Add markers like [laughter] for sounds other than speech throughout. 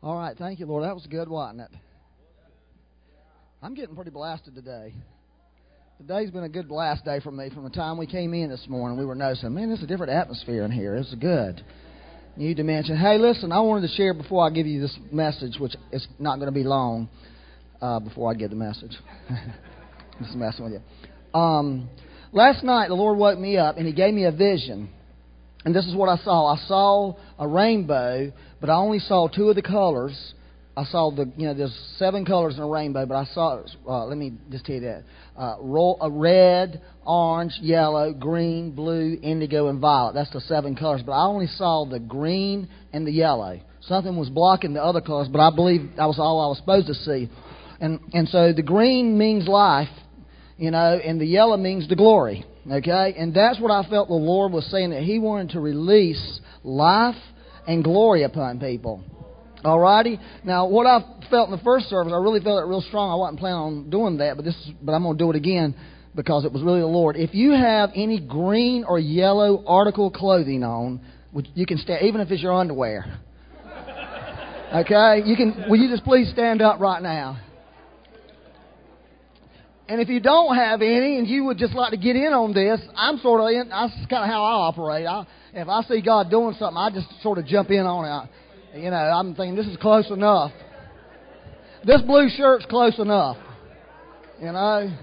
All right, thank you, Lord. That was good, wasn't it? I'm getting pretty blasted today. Today's been a good blast day for me. From the time we came in this morning, we were noticing, man, there's a different atmosphere in here. It's good. New dimension. Hey, listen, I wanted to share before I give you this message, which is not going to be long. Uh, before I give the message, [laughs] just messing with you. Um, last night, the Lord woke me up and He gave me a vision. And this is what I saw. I saw a rainbow, but I only saw two of the colors. I saw the, you know, there's seven colors in a rainbow, but I saw, uh, let me just tell you that. Uh, roll, uh, red, orange, yellow, green, blue, indigo, and violet. That's the seven colors. But I only saw the green and the yellow. Something was blocking the other colors, but I believe that was all I was supposed to see. And, and so the green means life, you know, and the yellow means the glory. Okay? And that's what I felt the Lord was saying that He wanted to release life and glory upon people. Alrighty? Now, what I felt in the first service, I really felt it real strong. I wasn't planning on doing that, but this, but I'm going to do it again because it was really the Lord. If you have any green or yellow article clothing on, you can stand, even if it's your underwear. [laughs] Okay? You can, will you just please stand up right now? And if you don't have any and you would just like to get in on this, I'm sort of in, that's kind of how I operate. I, if I see God doing something, I just sort of jump in on it. You know, I'm thinking this is close enough. This blue shirt's close enough. You know?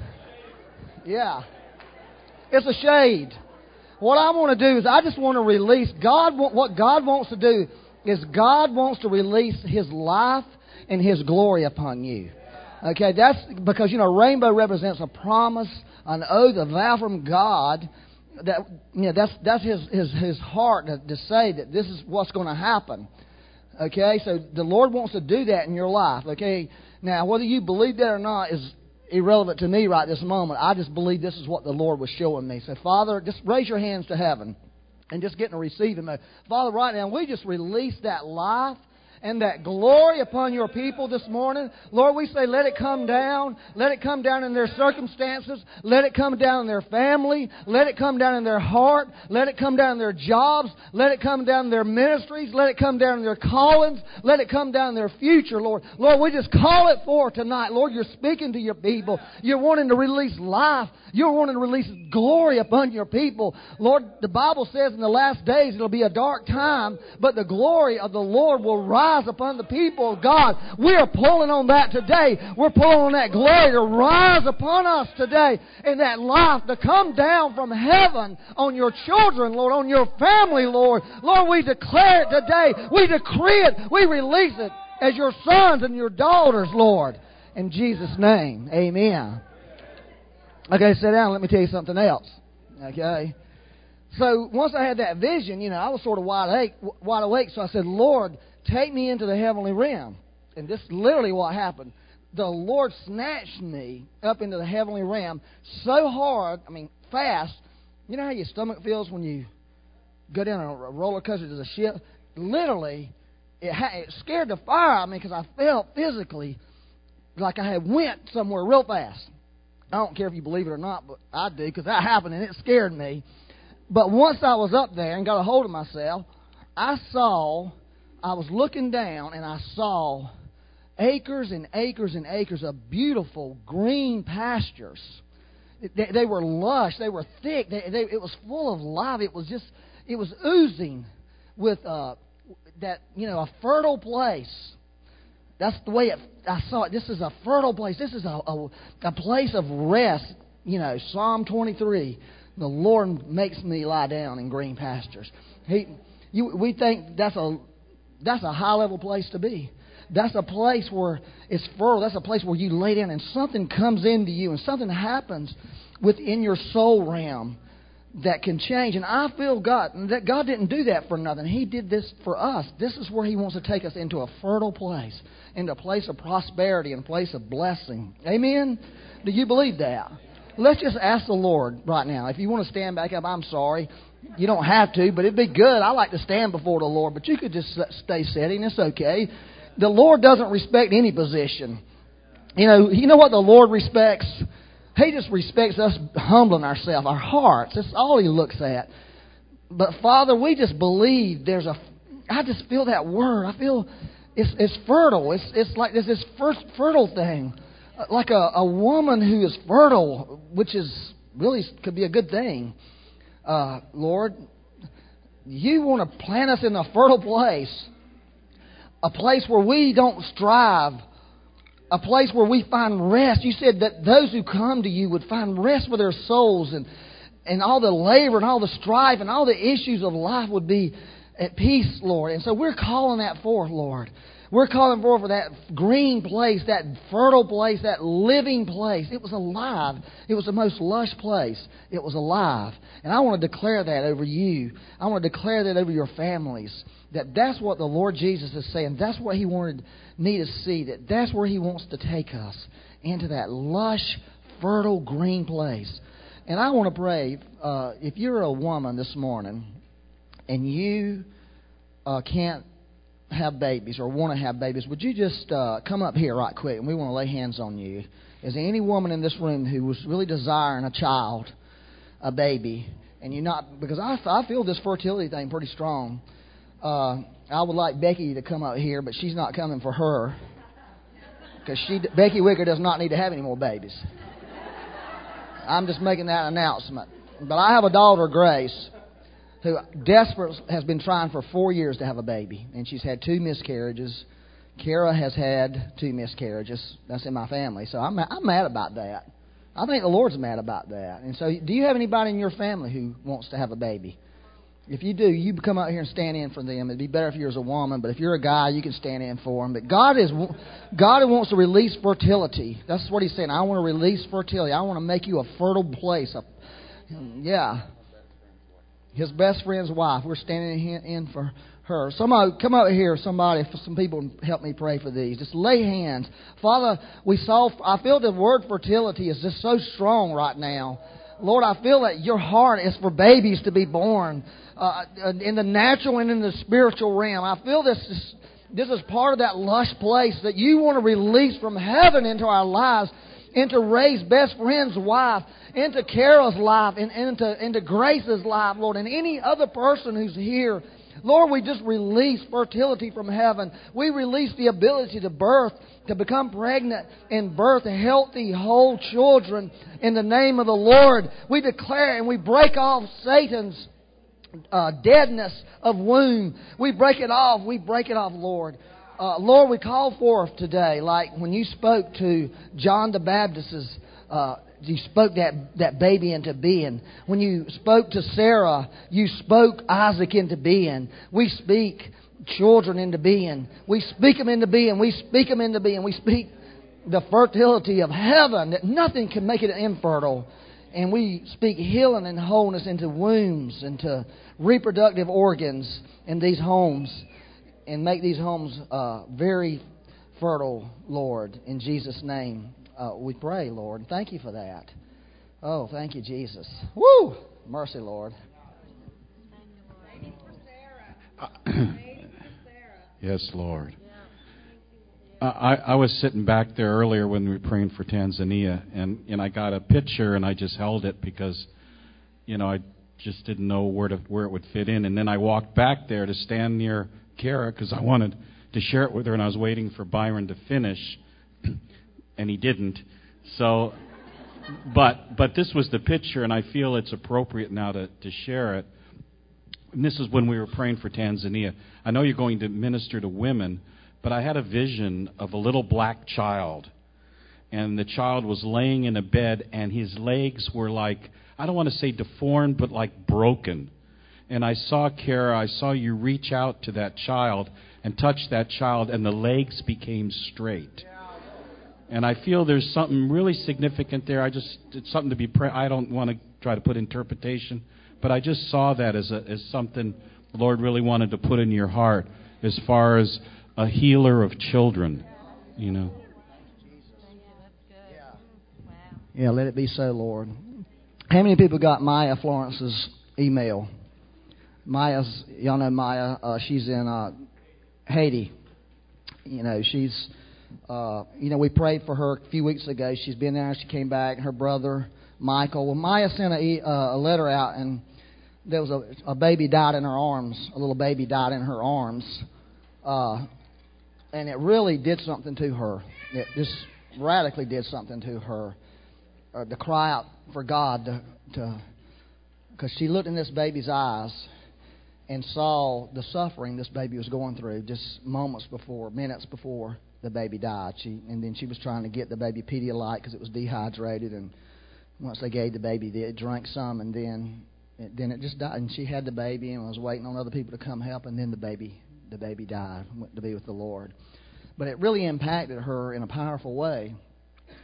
Yeah. It's a shade. What I want to do is I just want to release God. What God wants to do is God wants to release His life and His glory upon you. Okay, that's because you know rainbow represents a promise, an oath, a vow from God. That you know that's that's his his his heart to, to say that this is what's going to happen. Okay, so the Lord wants to do that in your life. Okay, now whether you believe that or not is irrelevant to me right this moment. I just believe this is what the Lord was showing me. So Father, just raise your hands to heaven and just get in a receiving mode. Father, right now we just release that life and that glory upon your people this morning. Lord, we say, let it come down. Let it come down in their circumstances. Let it come down in their family. Let it come down in their heart. Let it come down in their jobs. Let it come down in their ministries. Let it come down in their callings. Let it come down in their future, Lord. Lord, we just call it for tonight. Lord, you're speaking to your people. You're wanting to release life. You're wanting to release glory upon your people. Lord, the Bible says in the last days it'll be a dark time, but the glory of the Lord will rise rise upon the people of God. We are pulling on that today. We're pulling on that glory to rise upon us today and that life to come down from heaven on your children, Lord, on your family, Lord. Lord, we declare it today. We decree it. We release it as your sons and your daughters, Lord. In Jesus' name, amen. Okay, sit down. Let me tell you something else. Okay. So once I had that vision, you know, I was sort of wide awake, wide awake. So I said, Lord, Take me into the heavenly realm. And this is literally what happened. The Lord snatched me up into the heavenly realm so hard, I mean, fast. You know how your stomach feels when you go down a roller coaster to the ship? Literally, it, ha- it scared the fire out of me because I felt physically like I had went somewhere real fast. I don't care if you believe it or not, but I do because that happened and it scared me. But once I was up there and got a hold of myself, I saw I was looking down and I saw acres and acres and acres of beautiful green pastures. They, they were lush. They were thick. They, they, it was full of life. It was just, it was oozing with uh, that, you know, a fertile place. That's the way it, I saw it. This is a fertile place. This is a, a, a place of rest. You know, Psalm 23. The Lord makes me lie down in green pastures. He, you, we think that's a that's a high level place to be. That's a place where it's fertile. That's a place where you lay down and something comes into you and something happens within your soul realm that can change. And I feel God that God didn't do that for nothing. He did this for us. This is where He wants to take us into a fertile place, into a place of prosperity and a place of blessing. Amen. Do you believe that? Let's just ask the Lord right now. If you want to stand back up, I'm sorry. You don't have to, but it'd be good. I like to stand before the Lord, but you could just stay sitting. It's okay. The Lord doesn't respect any position. You know, you know what the Lord respects? He just respects us humbling ourselves, our hearts. That's all He looks at. But Father, we just believe there's a. I just feel that word. I feel it's it's fertile. It's it's like there's this first fertile thing, like a a woman who is fertile, which is really could be a good thing. Uh, Lord, you want to plant us in a fertile place, a place where we don't strive, a place where we find rest. You said that those who come to you would find rest for their souls and and all the labor and all the strife and all the issues of life would be at peace, Lord. And so we're calling that forth, Lord. We're calling forth for that green place, that fertile place, that living place. It was alive. It was the most lush place. It was alive. And I want to declare that over you. I want to declare that over your families. That that's what the Lord Jesus is saying. That's what He wanted me to see. That that's where He wants to take us into that lush, fertile, green place. And I want to pray. Uh, if you're a woman this morning and you uh, can't have babies or want to have babies, would you just uh, come up here right quick and we want to lay hands on you? Is there any woman in this room who was really desiring a child, a baby, and you're not? Because I, I feel this fertility thing pretty strong. Uh, I would like Becky to come up here, but she's not coming for her because she Becky Wicker does not need to have any more babies. I'm just making that announcement. But I have a daughter, Grace, who desperate has been trying for four years to have a baby, and she's had two miscarriages. Kara has had two miscarriages. That's in my family, so I'm I'm mad about that. I think the Lord's mad about that. And so, do you have anybody in your family who wants to have a baby? If you do, you come out here and stand in for them. It'd be better if you're as a woman, but if you're a guy, you can stand in for them. But God is God wants to release fertility. That's what He's saying. I want to release fertility. I want to make you a fertile place. A, yeah, His best friend's wife. We're standing in for her. Somebody, come out here. Somebody, some people, help me pray for these. Just lay hands, Father. We saw. I feel the word fertility is just so strong right now. Lord, I feel that your heart is for babies to be born uh, in the natural and in the spiritual realm. I feel this is, this is part of that lush place that you want to release from heaven into our lives, into Ray's best friend's wife, into Carol's life, and into, into Grace's life, Lord, and any other person who's here. Lord, we just release fertility from heaven. We release the ability to birth, to become pregnant and birth healthy, whole children in the name of the Lord. We declare and we break off Satan's uh, deadness of womb. We break it off. We break it off, Lord. Uh, Lord, we call forth today, like when you spoke to John the Baptist's, uh, you spoke that, that baby into being. When you spoke to Sarah, you spoke Isaac into being. We speak children into being. We speak them into being. We speak them into being. We speak the fertility of heaven that nothing can make it infertile. And we speak healing and wholeness into wombs, into reproductive organs in these homes and make these homes uh, very fertile, Lord. In Jesus' name, uh, we pray, Lord. Thank you for that. Oh, thank you, Jesus. Woo! Mercy, Lord. [clears throat] yes, Lord. I, I was sitting back there earlier when we were praying for Tanzania, and, and I got a picture and I just held it because, you know, I just didn't know where to where it would fit in. And then I walked back there to stand near Kara because I wanted to share it with her, and I was waiting for Byron to finish, and he didn't. So, but but this was the picture, and I feel it's appropriate now to to share it. And this is when we were praying for Tanzania. I know you're going to minister to women, but I had a vision of a little black child, and the child was laying in a bed, and his legs were like I don't want to say deformed, but like broken. And I saw Kara, I saw you reach out to that child and touch that child, and the legs became straight. And I feel there's something really significant there. I just, it's something to be, pre- I don't want to try to put interpretation, but I just saw that as, a, as something the Lord really wanted to put in your heart as far as a healer of children, you know. Yeah, let it be so, Lord. How many people got Maya Florence's email? Maya's, y'all know Maya. Uh, she's in uh, Haiti. You know, she's, uh, you know, we prayed for her a few weeks ago. She's been there. She came back. Her brother Michael. Well, Maya sent a, uh, a letter out, and there was a, a baby died in her arms. A little baby died in her arms. Uh, and it really did something to her. It just radically did something to her. Uh, to cry out for God to because she looked in this baby's eyes and saw the suffering this baby was going through just moments before, minutes before the baby died. She and then she was trying to get the baby Pedialyte because it was dehydrated, and once they gave the baby, they drank some, and then it, then it just died. And she had the baby and was waiting on other people to come help, and then the baby the baby died, went to be with the Lord. But it really impacted her in a powerful way,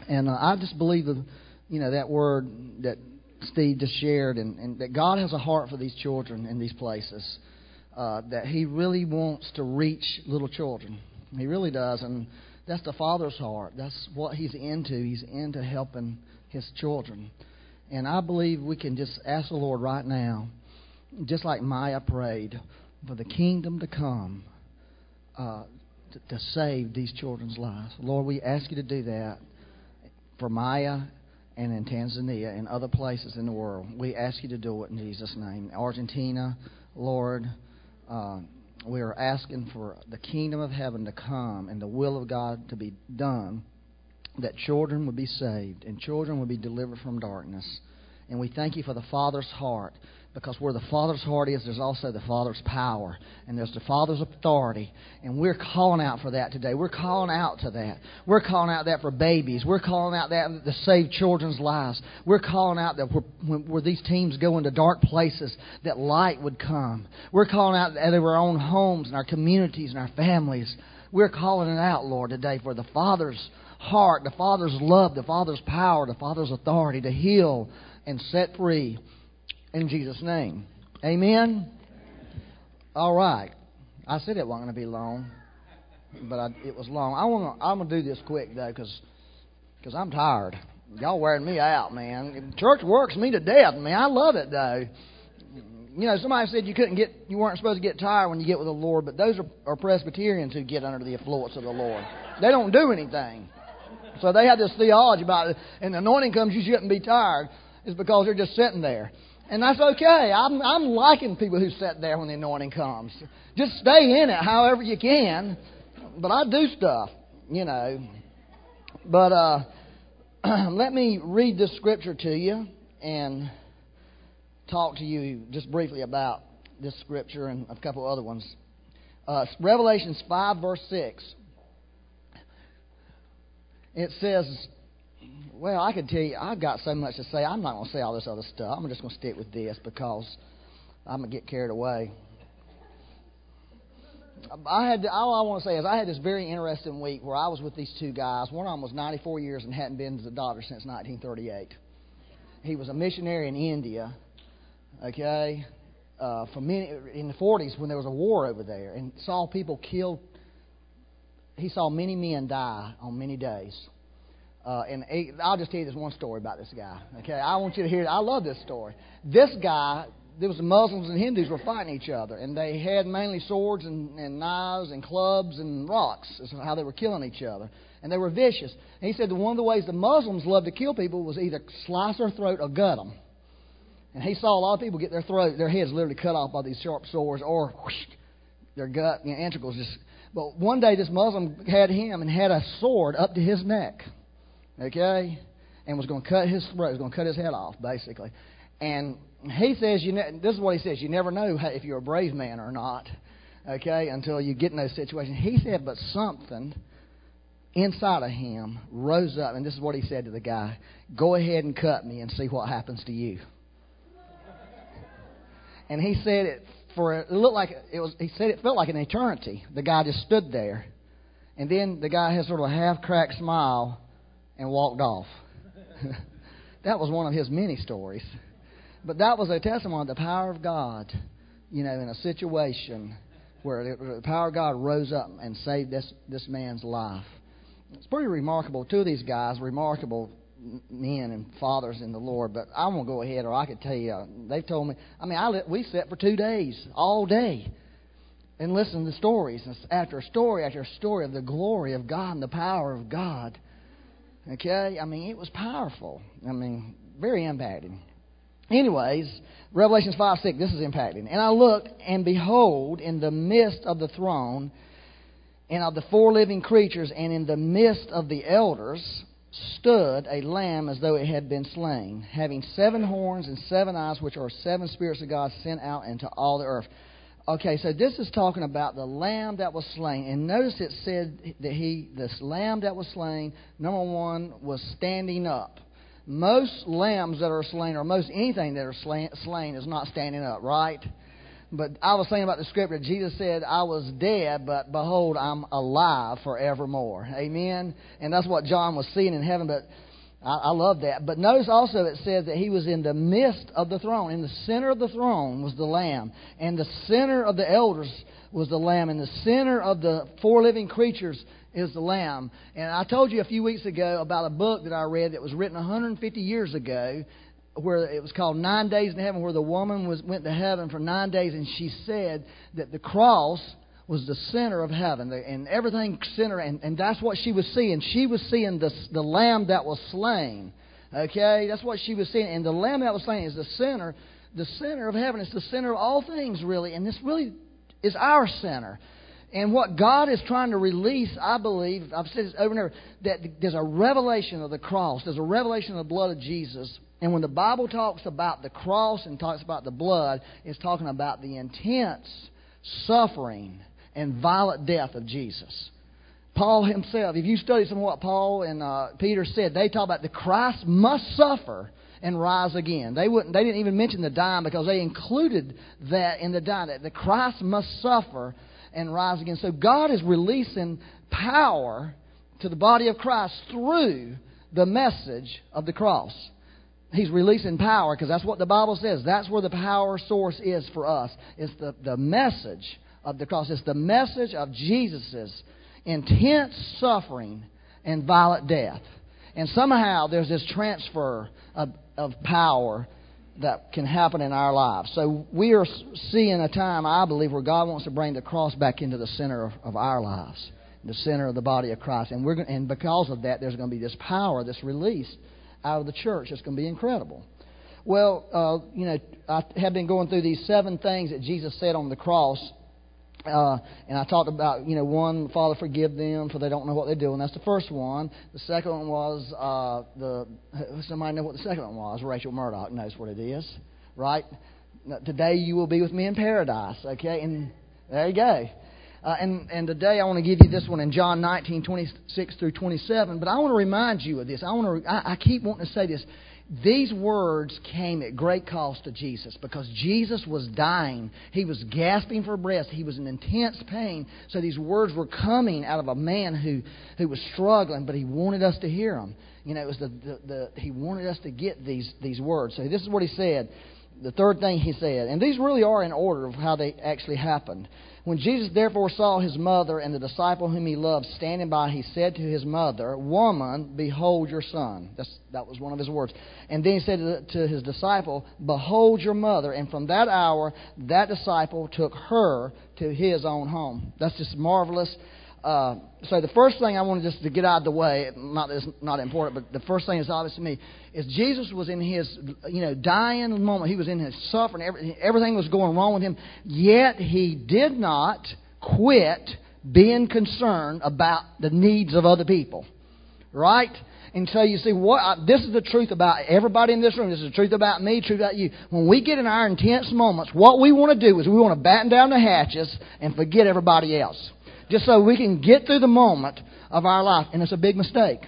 and uh, I just believe the you know that word that Steve just shared, and, and that God has a heart for these children in these places. Uh, that He really wants to reach little children. He really does, and that's the Father's heart. That's what He's into. He's into helping His children. And I believe we can just ask the Lord right now, just like Maya prayed, for the kingdom to come uh, to, to save these children's lives. Lord, we ask you to do that for Maya and in Tanzania and other places in the world. We ask you to do it in Jesus' name. Argentina, Lord, uh, we are asking for the kingdom of heaven to come and the will of God to be done, that children would be saved and children would be delivered from darkness. And we thank you for the Father's heart because where the Father's heart is, there's also the Father's power, and there's the Father's authority. And we're calling out for that today. We're calling out to that. We're calling out that for babies. We're calling out that to save children's lives. We're calling out that where, where these teams go into dark places, that light would come. We're calling out that our own homes and our communities and our families. We're calling it out, Lord, today for the Father's heart, the Father's love, the Father's power, the Father's authority to heal and set free in Jesus' name. Amen? All right. I said it wasn't going to be long, but I, it was long. I want to. I'm going to do this quick though, because because I'm tired. Y'all wearing me out, man. Church works me to death, man. I love it though. You know, somebody said you couldn't get, you weren't supposed to get tired when you get with the Lord, but those are, are Presbyterians who get under the influence of the Lord. They don't do anything. So they have this theology about it, and the anointing comes, you shouldn't be tired. It's because they're just sitting there. And that's okay. I'm, I'm liking people who sit there when the anointing comes. Just stay in it however you can. But I do stuff, you know. But uh, [clears throat] let me read this scripture to you and talk to you just briefly about this scripture and a couple other ones. Uh, Revelations 5, verse 6. It says, well, I could tell you, I've got so much to say. I'm not going to say all this other stuff. I'm just going to stick with this because I'm going to get carried away. I had all I want to say is I had this very interesting week where I was with these two guys. One of them was 94 years and hadn't been to the doctor since 1938. He was a missionary in India. Okay, uh, for many in the 40s when there was a war over there, and saw people killed. He saw many men die on many days. Uh, and I'll just tell you this one story about this guy. Okay, I want you to hear. It. I love this story. This guy, there was Muslims and Hindus were fighting each other, and they had mainly swords and, and knives and clubs and rocks. Is how they were killing each other, and they were vicious. And he said that one of the ways the Muslims loved to kill people was either slice their throat or gut them. And he saw a lot of people get their throat, their heads literally cut off by these sharp swords, or whoosh, their gut, you know, entrails just. But one day, this Muslim had him and had a sword up to his neck okay, and was going to cut his throat, was going to cut his head off, basically. And he says, you ne- this is what he says: you never know if you're a brave man or not, okay, until you get in those situations. He said, but something inside of him rose up, and this is what he said to the guy: "Go ahead and cut me, and see what happens to you." And he said it for it looked like it was. He said it felt like an eternity. The guy just stood there, and then the guy has sort of a half cracked smile and walked off. [laughs] that was one of his many stories. But that was a testimony of the power of God, you know, in a situation where the power of God rose up and saved this, this man's life. It's pretty remarkable. Two of these guys, remarkable men and fathers in the Lord. But I won't go ahead, or I could tell you. They've told me. I mean, I let, we sat for two days, all day, and listened to stories after story after story of the glory of God and the power of God. Okay? I mean, it was powerful. I mean, very impacting. Anyways, Revelations 5 6, this is impacting. And I looked, and behold, in the midst of the throne, and of the four living creatures, and in the midst of the elders stood a lamb as though it had been slain, having seven horns and seven eyes, which are seven spirits of God sent out into all the earth. Okay, so this is talking about the lamb that was slain. And notice it said that he, this lamb that was slain, number one, was standing up. Most lambs that are slain, or most anything that are slain, slain is not standing up, right? But I was thinking about the scripture. Jesus said, I was dead, but behold, I'm alive forevermore. Amen? And that's what John was seeing in heaven, but I, I love that. But notice also it says that he was in the midst of the throne. In the center of the throne was the Lamb. And the center of the elders was the Lamb. And the center of the four living creatures is the Lamb. And I told you a few weeks ago about a book that I read that was written 150 years ago where it was called Nine Days in Heaven, where the woman was went to heaven for nine days, and she said that the cross was the center of heaven, and everything center, and, and that's what she was seeing. She was seeing the the lamb that was slain. Okay, that's what she was seeing, and the lamb that was slain is the center, the center of heaven. It's the center of all things, really, and this really is our center. And what God is trying to release, I believe, I've said this over and over, that there's a revelation of the cross. There's a revelation of the blood of Jesus and when the Bible talks about the cross and talks about the blood, it's talking about the intense suffering and violent death of Jesus. Paul himself, if you study some of what Paul and uh, Peter said, they talk about the Christ must suffer and rise again. They wouldn't. They didn't even mention the dying because they included that in the dying. That the Christ must suffer and rise again. So God is releasing power to the body of Christ through the message of the cross. He's releasing power because that's what the Bible says. That's where the power source is for us. It's the, the message of the cross. It's the message of Jesus' intense suffering and violent death. And somehow there's this transfer of, of power that can happen in our lives. So we are seeing a time, I believe, where God wants to bring the cross back into the center of, of our lives, the center of the body of Christ. And, we're, and because of that, there's going to be this power this release out of the church. It's going to be incredible. Well, uh, you know, I have been going through these seven things that Jesus said on the cross. Uh, and I talked about, you know, one, Father, forgive them, for they don't know what they're doing. That's the first one. The second one was uh, the. Somebody know what the second one was? Rachel Murdoch knows what it is, right? Today you will be with me in paradise. Okay, and there you go. Uh, and, and today I want to give you this one in John 19, 26 through 27. But I want to remind you of this. I, want to, I, I keep wanting to say this. These words came at great cost to Jesus because Jesus was dying. He was gasping for breath. He was in intense pain. So these words were coming out of a man who, who was struggling, but he wanted us to hear them. You know, it was the, the, the, he wanted us to get these, these words. So this is what he said. The third thing he said. And these really are in order of how they actually happened. When Jesus therefore saw his mother and the disciple whom he loved standing by, he said to his mother, Woman, behold your son. That's, that was one of his words. And then he said to, to his disciple, Behold your mother. And from that hour, that disciple took her to his own home. That's just marvelous. Uh, so the first thing I wanted just to get out of the way, not that it's not important, but the first thing that's obvious to me is Jesus was in his, you know, dying moment. He was in his suffering. Everything was going wrong with him. Yet he did not quit being concerned about the needs of other people. Right? And so you see, what this is the truth about everybody in this room. This is the truth about me, truth about you. When we get in our intense moments, what we want to do is we want to batten down the hatches and forget everybody else just so we can get through the moment of our life. And it's a big mistake.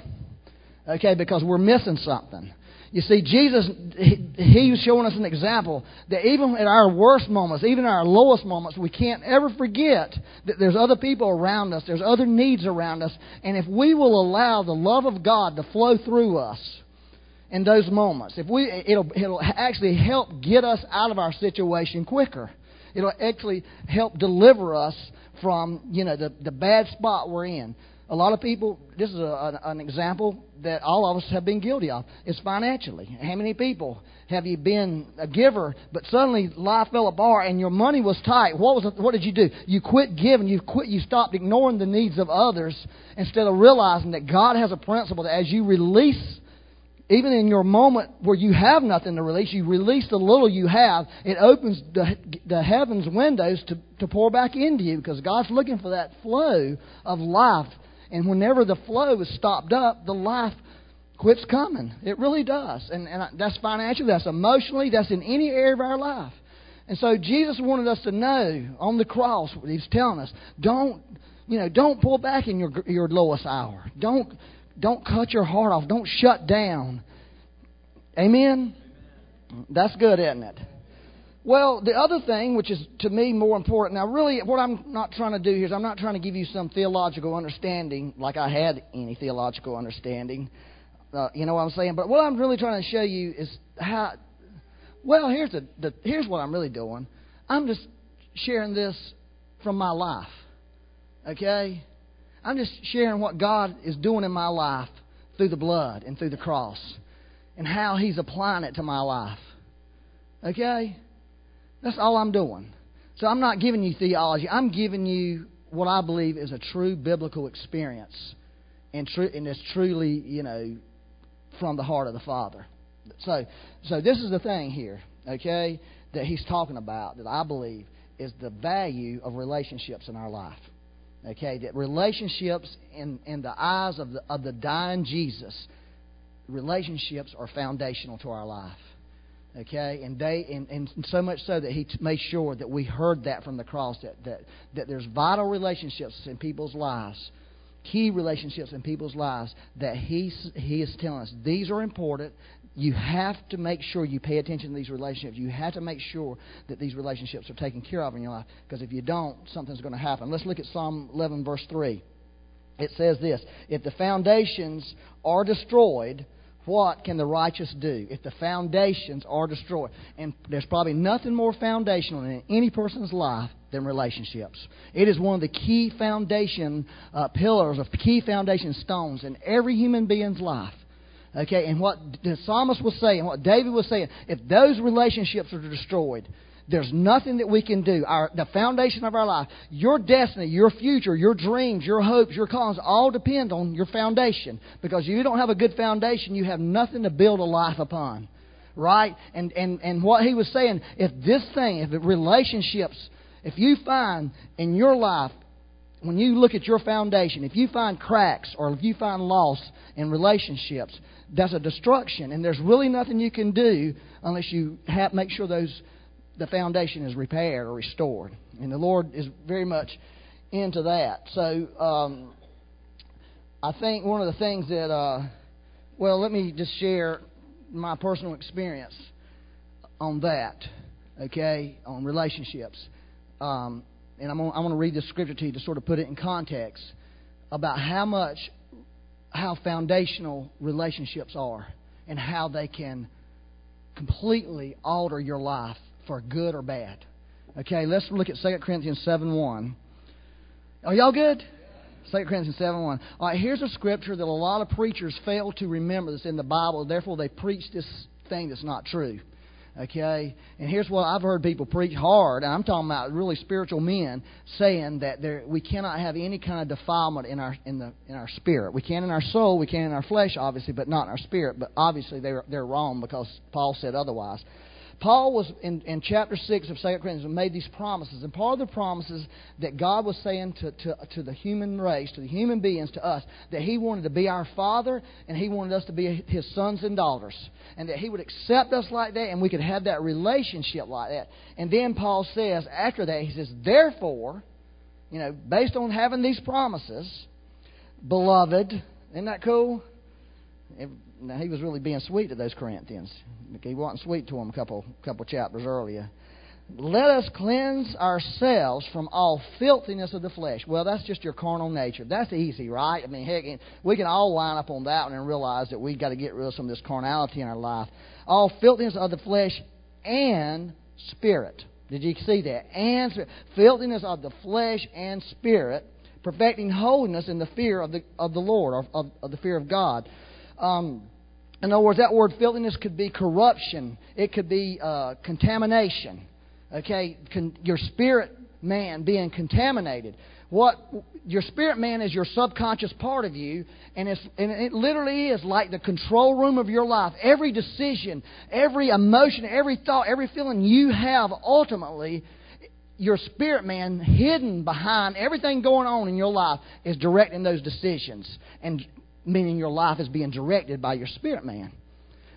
Okay, because we're missing something. You see, Jesus, he, was showing us an example that even at our worst moments, even our lowest moments, we can't ever forget that there's other people around us, there's other needs around us, and if we will allow the love of God to flow through us in those moments, if we, it'll, it'll actually help get us out of our situation quicker. It'll actually help deliver us from you know the the bad spot we're in. A lot of people. This is a, an example that all of us have been guilty of. It's financially. How many people have you been a giver, but suddenly life fell apart and your money was tight? What was what did you do? You quit giving. You quit. You stopped ignoring the needs of others instead of realizing that God has a principle that as you release even in your moment where you have nothing to release, you release the little you have, it opens the, the heavens windows to, to pour back into you because God's looking for that flow of life. And whenever the flow is stopped up, the life quits coming. It really does. And, and that's financially, that's emotionally, that's in any area of our life. And so Jesus wanted us to know on the cross, He's telling us, don't, you know, don't pull back in your, your lowest hour. Don't, don't cut your heart off. Don't shut down. Amen? That's good, isn't it? Well, the other thing, which is to me more important, now really what I'm not trying to do here is I'm not trying to give you some theological understanding like I had any theological understanding. Uh, you know what I'm saying? But what I'm really trying to show you is how. Well, here's the, the here's what I'm really doing. I'm just sharing this from my life. Okay, I'm just sharing what God is doing in my life through the blood and through the cross, and how He's applying it to my life. Okay, that's all I'm doing. So I'm not giving you theology. I'm giving you what I believe is a true biblical experience, and, tr- and it's truly, you know, from the heart of the Father. So, so this is the thing here, okay, that he's talking about that I believe is the value of relationships in our life. Okay, that relationships in, in the eyes of the, of the dying Jesus, relationships are foundational to our life. Okay, and they and, and so much so that he t- made sure that we heard that from the cross that, that that there's vital relationships in people's lives key relationships in people's lives that he's, he is telling us these are important. You have to make sure you pay attention to these relationships. You have to make sure that these relationships are taken care of in your life because if you don't, something's going to happen. Let's look at Psalm 11, verse 3. It says this If the foundations are destroyed, what can the righteous do if the foundations are destroyed? And there's probably nothing more foundational in any person's life than relationships. It is one of the key foundation uh, pillars of key foundation stones in every human being's life. Okay, and what the psalmist was saying, what David was saying, if those relationships are destroyed, there's nothing that we can do. Our, the foundation of our life, your destiny, your future, your dreams, your hopes, your callings, all depend on your foundation. Because if you don't have a good foundation, you have nothing to build a life upon. Right? And, and, and what he was saying, if this thing, if relationships, if you find in your life, when you look at your foundation, if you find cracks or if you find loss in relationships, that's a destruction. And there's really nothing you can do unless you have, make sure those the foundation is repaired or restored. And the Lord is very much into that. So um, I think one of the things that, uh, well, let me just share my personal experience on that, okay, on relationships. Um, and I'm going to read the scripture to you to sort of put it in context about how much, how foundational relationships are and how they can completely alter your life for good or bad. Okay, let's look at 2 Corinthians 7 1. Are y'all good? 2 Corinthians 7 1. All right, here's a scripture that a lot of preachers fail to remember that's in the Bible, therefore they preach this thing that's not true. Okay? And here's what I've heard people preach hard, and I'm talking about really spiritual men saying that there, we cannot have any kind of defilement in our in the in our spirit. We can in our soul, we can in our flesh, obviously, but not in our spirit. But obviously they're they're wrong because Paul said otherwise. Paul was in, in chapter 6 of 2 Corinthians made these promises. And part of the promises that God was saying to, to, to the human race, to the human beings, to us, that He wanted to be our Father and He wanted us to be His sons and daughters. And that He would accept us like that and we could have that relationship like that. And then Paul says, after that, he says, Therefore, you know, based on having these promises, beloved, isn't that cool? Now he was really being sweet to those Corinthians. He wasn't sweet to them a couple couple chapters earlier. Let us cleanse ourselves from all filthiness of the flesh. Well, that's just your carnal nature. That's easy, right? I mean, heck, we can all line up on that one and realize that we've got to get rid of some of this carnality in our life. All filthiness of the flesh and spirit. Did you see that? And filthiness of the flesh and spirit, perfecting holiness in the fear of the of the Lord, or of, of the fear of God. Um, in other words, that word filthiness could be corruption, it could be uh, contamination. Okay, Con- your spirit man being contaminated. what your spirit man is your subconscious part of you, and, it's, and it literally is like the control room of your life. Every decision, every emotion, every thought, every feeling you have ultimately, your spirit man hidden behind everything going on in your life is directing those decisions, and meaning your life is being directed by your spirit man.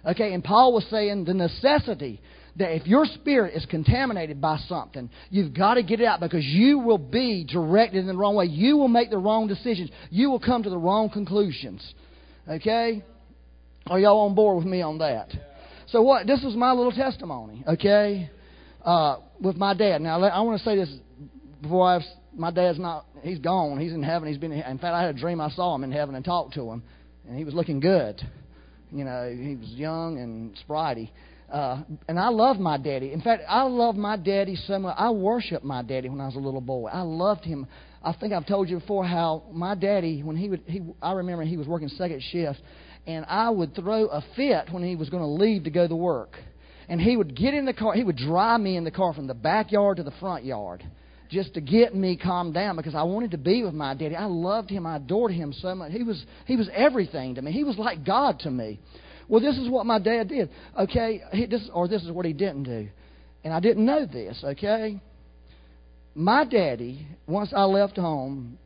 Okay, and Paul was saying the necessity that if your spirit is contaminated by something, you've got to get it out because you will be directed in the wrong way. You will make the wrong decisions. You will come to the wrong conclusions. Okay? Are y'all on board with me on that? So what? This is my little testimony. Okay? Uh, with my dad. Now I want to say this before I. My dad's not. He's gone. He's in heaven. He's been. In fact, I had a dream. I saw him in heaven and talked to him, and he was looking good. You know, he was young and spritey. Uh, and I love my daddy. In fact, I love my daddy so much. I worshiped my daddy when I was a little boy. I loved him. I think I've told you before how my daddy, when he would, he, I remember he was working second shift, and I would throw a fit when he was going to leave to go to work. And he would get in the car, he would drive me in the car from the backyard to the front yard just to get me calmed down because I wanted to be with my daddy. I loved him. I adored him so much. He was, he was everything to me. He was like God to me. Well, this is what my dad did. Okay, he, this, or this is what he didn't do. And I didn't know this, okay? My daddy, once I left home,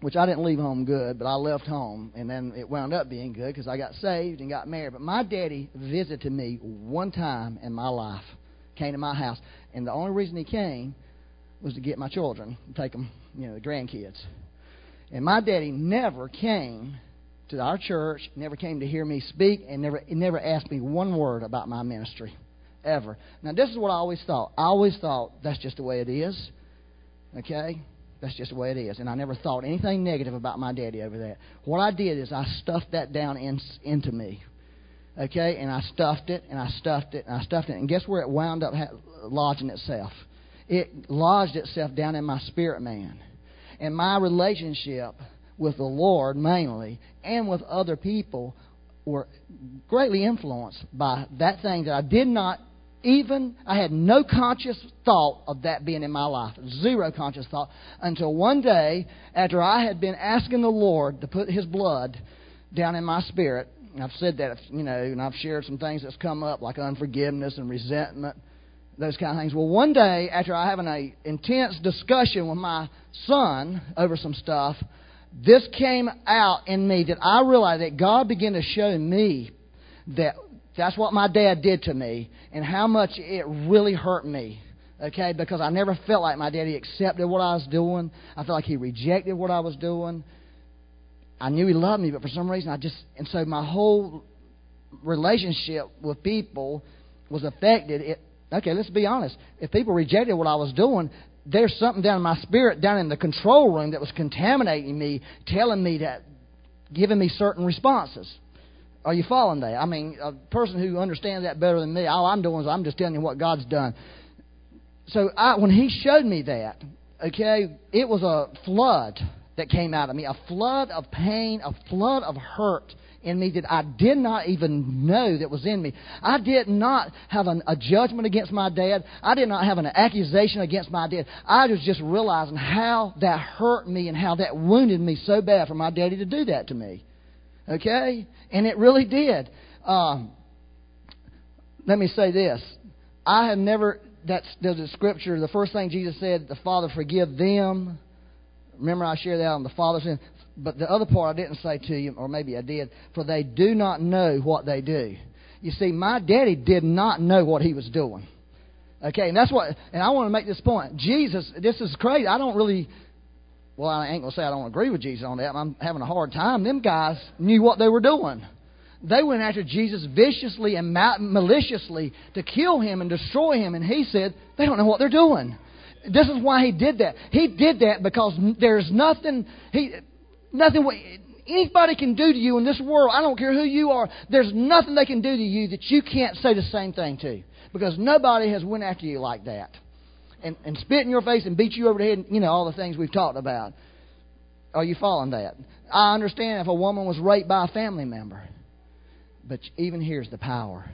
which I didn't leave home good, but I left home, and then it wound up being good because I got saved and got married. But my daddy visited me one time in my life, came to my house, and the only reason he came was to get my children, take them, you know, the grandkids. And my daddy never came to our church, never came to hear me speak, and never, never asked me one word about my ministry. Ever. Now, this is what I always thought. I always thought that's just the way it is. Okay? That's just the way it is. And I never thought anything negative about my daddy over that. What I did is I stuffed that down in, into me. Okay? And I stuffed it, and I stuffed it, and I stuffed it. And guess where it wound up ha- lodging itself? It lodged itself down in my spirit man. And my relationship with the Lord mainly and with other people were greatly influenced by that thing that I did not even, I had no conscious thought of that being in my life. Zero conscious thought. Until one day, after I had been asking the Lord to put His blood down in my spirit, I've said that, you know, and I've shared some things that's come up like unforgiveness and resentment, those kind of things. Well, one day, after I having an intense discussion with my son over some stuff, this came out in me that I realized that God began to show me that that's what my dad did to me and how much it really hurt me. Okay, because I never felt like my daddy accepted what I was doing. I felt like he rejected what I was doing. I knew he loved me, but for some reason I just and so my whole relationship with people was affected. Okay, let's be honest. If people rejected what I was doing, there's something down in my spirit, down in the control room, that was contaminating me, telling me that, giving me certain responses. Are you following that? I mean, a person who understands that better than me, all I'm doing is I'm just telling you what God's done. So I, when He showed me that, okay, it was a flood that came out of me, a flood of pain, a flood of hurt in me that I did not even know that was in me. I did not have an, a judgment against my dad. I did not have an accusation against my dad. I was just realizing how that hurt me and how that wounded me so bad for my daddy to do that to me. Okay? And it really did. Um, let me say this. I have never, that's the scripture, the first thing Jesus said, the Father forgive them. Remember I shared that on the Father's sin. But the other part I didn't say to you, or maybe I did, for they do not know what they do. You see, my daddy did not know what he was doing. Okay, and that's what, and I want to make this point. Jesus, this is crazy. I don't really, well, I ain't going to say I don't agree with Jesus on that. I'm having a hard time. Them guys knew what they were doing. They went after Jesus viciously and maliciously to kill him and destroy him, and he said, they don't know what they're doing. This is why he did that. He did that because there's nothing, he, Nothing anybody can do to you in this world, I don't care who you are, there's nothing they can do to you that you can't say the same thing to. Because nobody has went after you like that. And, and spit in your face and beat you over the head, you know, all the things we've talked about. Are you following that? I understand if a woman was raped by a family member. But even here's the power.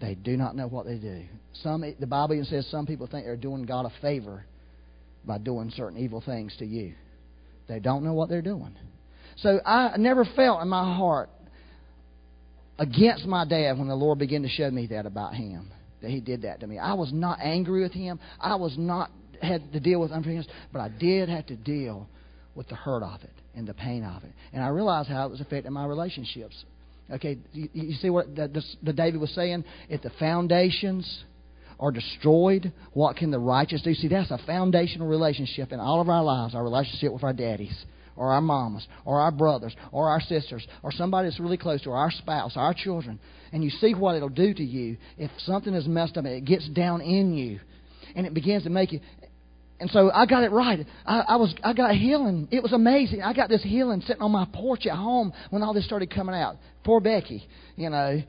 They do not know what they do. Some the Bible even says some people think they're doing God a favor by doing certain evil things to you. They don't know what they're doing. So I never felt in my heart against my dad when the Lord began to show me that about him, that he did that to me. I was not angry with him. I was not had to deal with unforgiveness, but I did have to deal with the hurt of it and the pain of it. And I realized how it was affecting my relationships. Okay, you, you see what the, the, the David was saying? If the foundations are destroyed, what can the righteous do? See, that's a foundational relationship in all of our lives, our relationship with our daddies or our mamas, or our brothers, or our sisters, or somebody that's really close to our spouse, our children, and you see what it'll do to you if something is messed up, it gets down in you, and it begins to make you. And so I got it right. I, I was I got healing. It was amazing. I got this healing sitting on my porch at home when all this started coming out. Poor Becky, you know,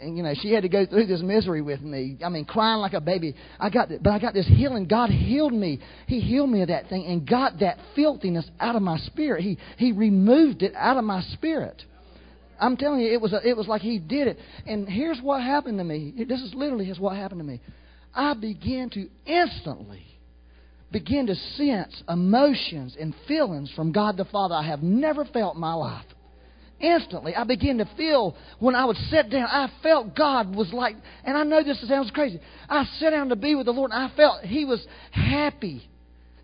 and you know she had to go through this misery with me. I mean, crying like a baby. I got, but I got this healing. God healed me. He healed me of that thing and got that filthiness out of my spirit. He He removed it out of my spirit. I'm telling you, it was a, it was like He did it. And here's what happened to me. This is literally what happened to me. I began to instantly begin to sense emotions and feelings from God the Father I have never felt in my life. Instantly, I began to feel when I would sit down, I felt God was like, and I know this sounds crazy. I sat down to be with the Lord, and I felt He was happy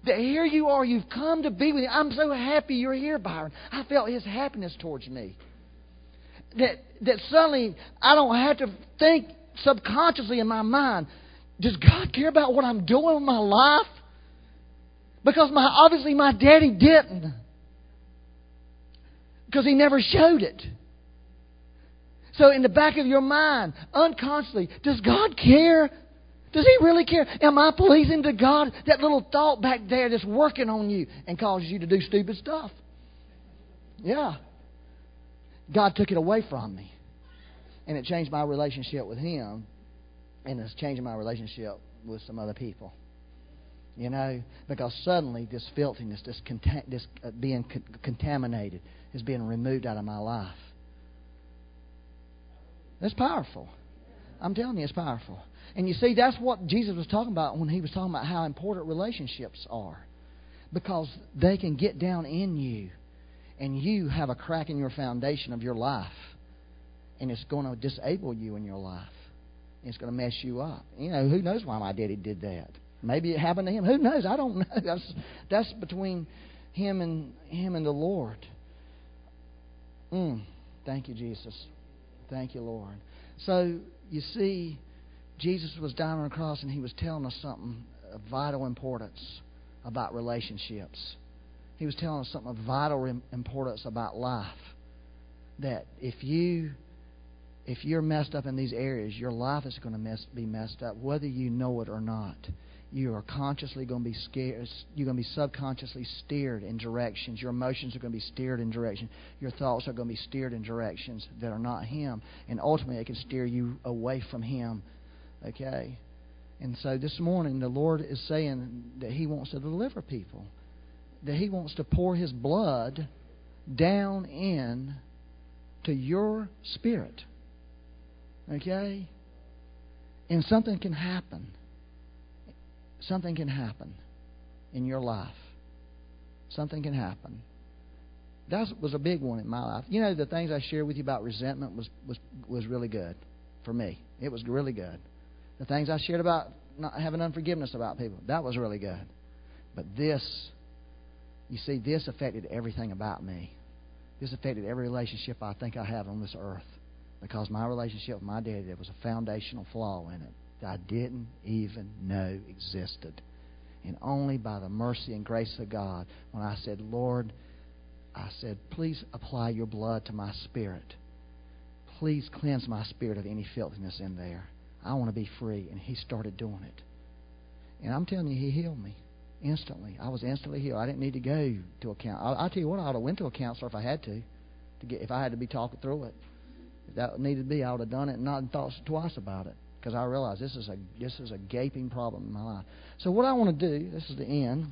that here you are, you've come to be with Him. I'm so happy you're here, Byron. I felt His happiness towards me. That, that suddenly I don't have to think subconsciously in my mind, does God care about what I'm doing with my life? Because my obviously my daddy didn't. Because he never showed it. So in the back of your mind, unconsciously, does God care? Does he really care? Am I pleasing to God? That little thought back there that's working on you and causes you to do stupid stuff. Yeah. God took it away from me. And it changed my relationship with him. And it's changing my relationship with some other people. You know, because suddenly this filthiness, this, conta- this uh, being con- contaminated, is being removed out of my life. That's powerful. I'm telling you, it's powerful. And you see, that's what Jesus was talking about when he was talking about how important relationships are. Because they can get down in you, and you have a crack in your foundation of your life, and it's going to disable you in your life. It's going to mess you up. You know, who knows why my daddy did that? Maybe it happened to him. Who knows? I don't [laughs] know. That's that's between him and him and the Lord. Mm. Thank you, Jesus. Thank you, Lord. So you see, Jesus was dying on the cross and he was telling us something of vital importance about relationships. He was telling us something of vital importance about life. That if you if you're messed up in these areas, your life is going to mess, be messed up, whether you know it or not you are consciously going to be scared. You're going to be subconsciously steered in directions. Your emotions are going to be steered in directions. Your thoughts are going to be steered in directions that are not Him. And ultimately, it can steer you away from Him. Okay? And so this morning, the Lord is saying that He wants to deliver people, that He wants to pour His blood down in to your spirit. Okay? And something can happen something can happen in your life. Something can happen. That was a big one in my life. You know, the things I shared with you about resentment was, was, was really good for me. It was really good. The things I shared about not having unforgiveness about people, that was really good. But this, you see, this affected everything about me. This affected every relationship I think I have on this earth. Because my relationship with my daddy, there was a foundational flaw in it that I didn't even know existed. And only by the mercy and grace of God, when I said, Lord, I said, please apply your blood to my spirit. Please cleanse my spirit of any filthiness in there. I want to be free. And he started doing it. And I'm telling you, he healed me instantly. I was instantly healed. I didn't need to go to a counselor. I, will tell you what, I would have went to a counselor if I had to, to get if I had to be talking through it. If that needed to be, I would have done it and not thought twice about it because I realize this is a this is a gaping problem in my life. So what I want to do, this is the end.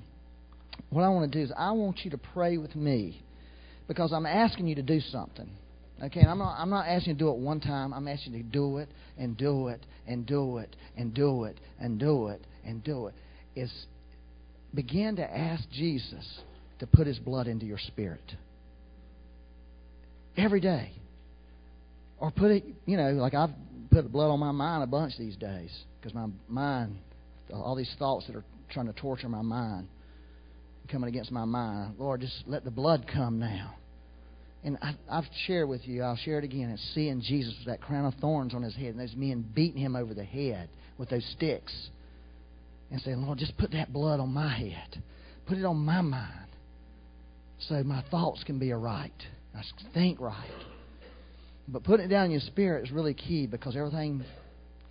What I want to do is I want you to pray with me because I'm asking you to do something. Okay, and I'm not I'm not asking you to do it one time. I'm asking you to do it and do it and do it and do it and do it and do it. Is begin to ask Jesus to put His blood into your spirit. Every day. Or put it, you know, like I've put the blood on my mind a bunch these days because my mind, all these thoughts that are trying to torture my mind, coming against my mind. Lord, just let the blood come now. And I, I've shared with you, I'll share it again. It's seeing Jesus with that crown of thorns on his head, and those men beating him over the head with those sticks. And saying, Lord, just put that blood on my head. Put it on my mind. So my thoughts can be right. I think right. But putting it down in your spirit is really key because everything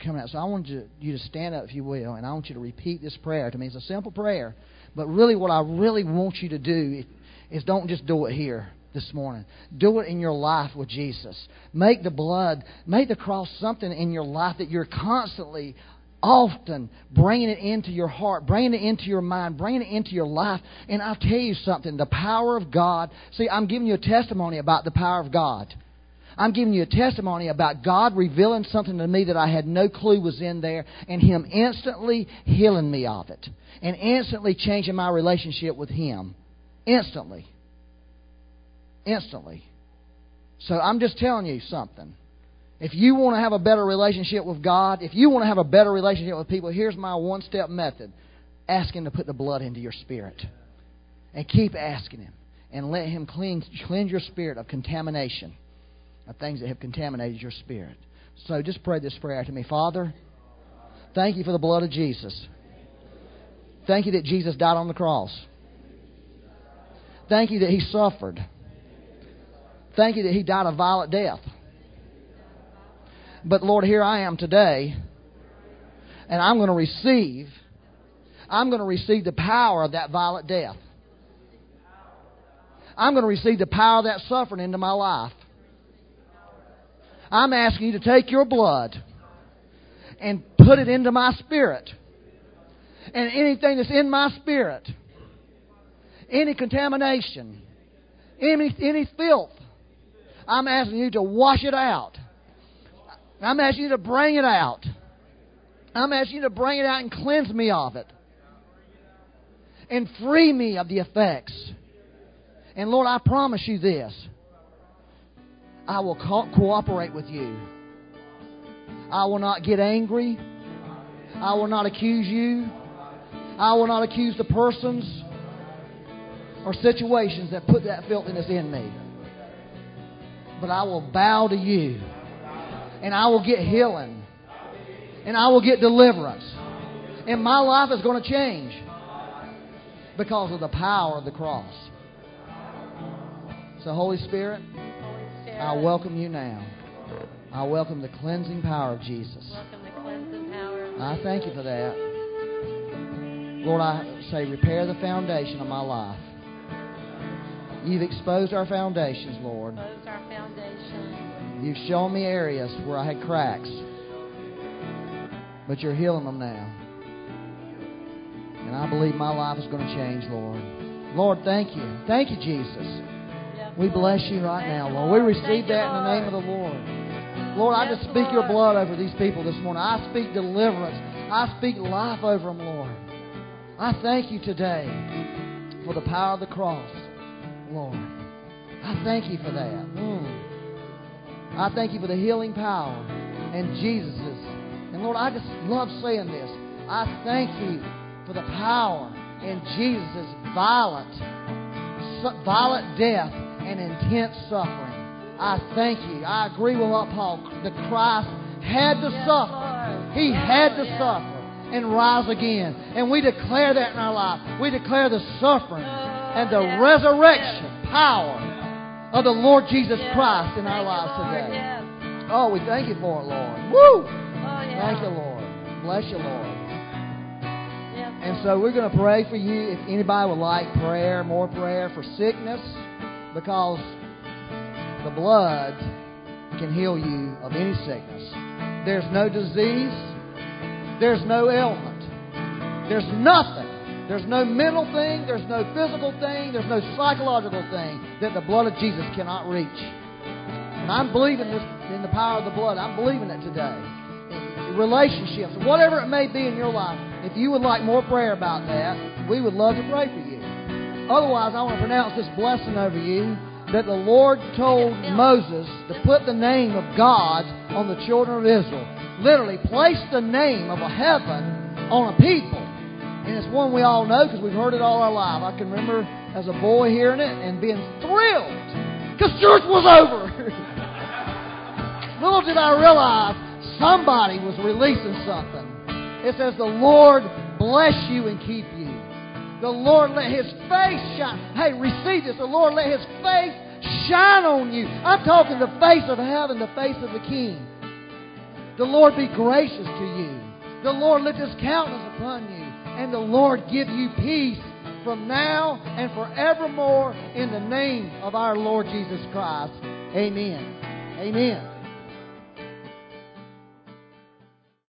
coming out. So I want you, you to stand up, if you will, and I want you to repeat this prayer to me. It's a simple prayer. But really, what I really want you to do is don't just do it here this morning. Do it in your life with Jesus. Make the blood, make the cross something in your life that you're constantly, often bringing it into your heart, bringing it into your mind, bringing it into your life. And I'll tell you something the power of God. See, I'm giving you a testimony about the power of God. I'm giving you a testimony about God revealing something to me that I had no clue was in there and Him instantly healing me of it and instantly changing my relationship with Him. Instantly. Instantly. So I'm just telling you something. If you want to have a better relationship with God, if you want to have a better relationship with people, here's my one step method ask Him to put the blood into your spirit. And keep asking Him. And let Him cleanse, cleanse your spirit of contamination of things that have contaminated your spirit. So just pray this prayer to me. Father, thank you for the blood of Jesus. Thank you that Jesus died on the cross. Thank you that he suffered. Thank you that he died a violent death. But Lord, here I am today, and I'm going to receive, I'm going to receive the power of that violent death. I'm going to receive the power of that suffering into my life. I'm asking you to take your blood and put it into my spirit. And anything that's in my spirit, any contamination, any, any filth, I'm asking you to wash it out. I'm asking you to bring it out. I'm asking you to bring it out and cleanse me of it. And free me of the effects. And Lord, I promise you this I will co- cooperate with you. I will not get angry. I will not accuse you. I will not accuse the persons or situations that put that filthiness in me. But I will bow to you. And I will get healing. And I will get deliverance. And my life is going to change because of the power of the cross. So, Holy Spirit, I welcome you now. I welcome the cleansing power of Jesus. Welcome the cleansing power. Of I thank you for that. Lord, I say, repair the foundation of my life. You've exposed our foundations, Lord. Expose our foundation. You've shown me areas where I had cracks, but you're healing them now. And I believe my life is going to change, Lord. Lord, thank you. Thank you, Jesus. We bless you right now, Lord. We receive that in the name of the Lord. Lord, I just speak your blood over these people this morning. I speak deliverance. I speak life over them, Lord. I thank you today for the power of the cross, Lord. I thank you for that. Mm. I thank you for the healing power and Jesus's. And Lord, I just love saying this. I thank you for the power in Jesus' violent violent death and intense suffering. I thank you. I agree with what Paul, the Christ had to Yes, suffer. Lord. He had to yes. suffer and rise again. And we declare that in our life. We declare the suffering Oh, and the resurrection power of the Lord Jesus. Christ in our Thank you, lives today. Oh, we thank you for it, Lord. Woo! Oh, yeah. Thank you, Lord. Bless you, Lord. And so we're going to pray for you. If anybody would like prayer, more prayer for sickness, because the blood can heal you of any sickness. There's no disease, there's no ailment, there's nothing. There's no mental thing, there's no physical thing, there's no psychological thing that the blood of Jesus cannot reach. And I'm believing this in the power of the blood. I'm believing it today. Relationships, whatever it may be in your life, if you would like more prayer about that, we would love to pray for you. Otherwise, I want to pronounce this blessing over you that the Lord told Moses to put the name of God on the children of Israel. Literally, place the name of a heaven on a people. And it's one we all know because we've heard it all our life. I can remember as a boy hearing it and being thrilled because church was over. [laughs] Little did I realize somebody was releasing something. It says, The Lord bless you and keep you. The Lord let His face shine. Hey, receive this. The Lord let His face shine on you. I'm talking the face of heaven, the face of the King. The Lord be gracious to you. The Lord lift His countenance upon you. And the Lord give you peace from now and forevermore in the name of our Lord Jesus Christ. Amen. Amen.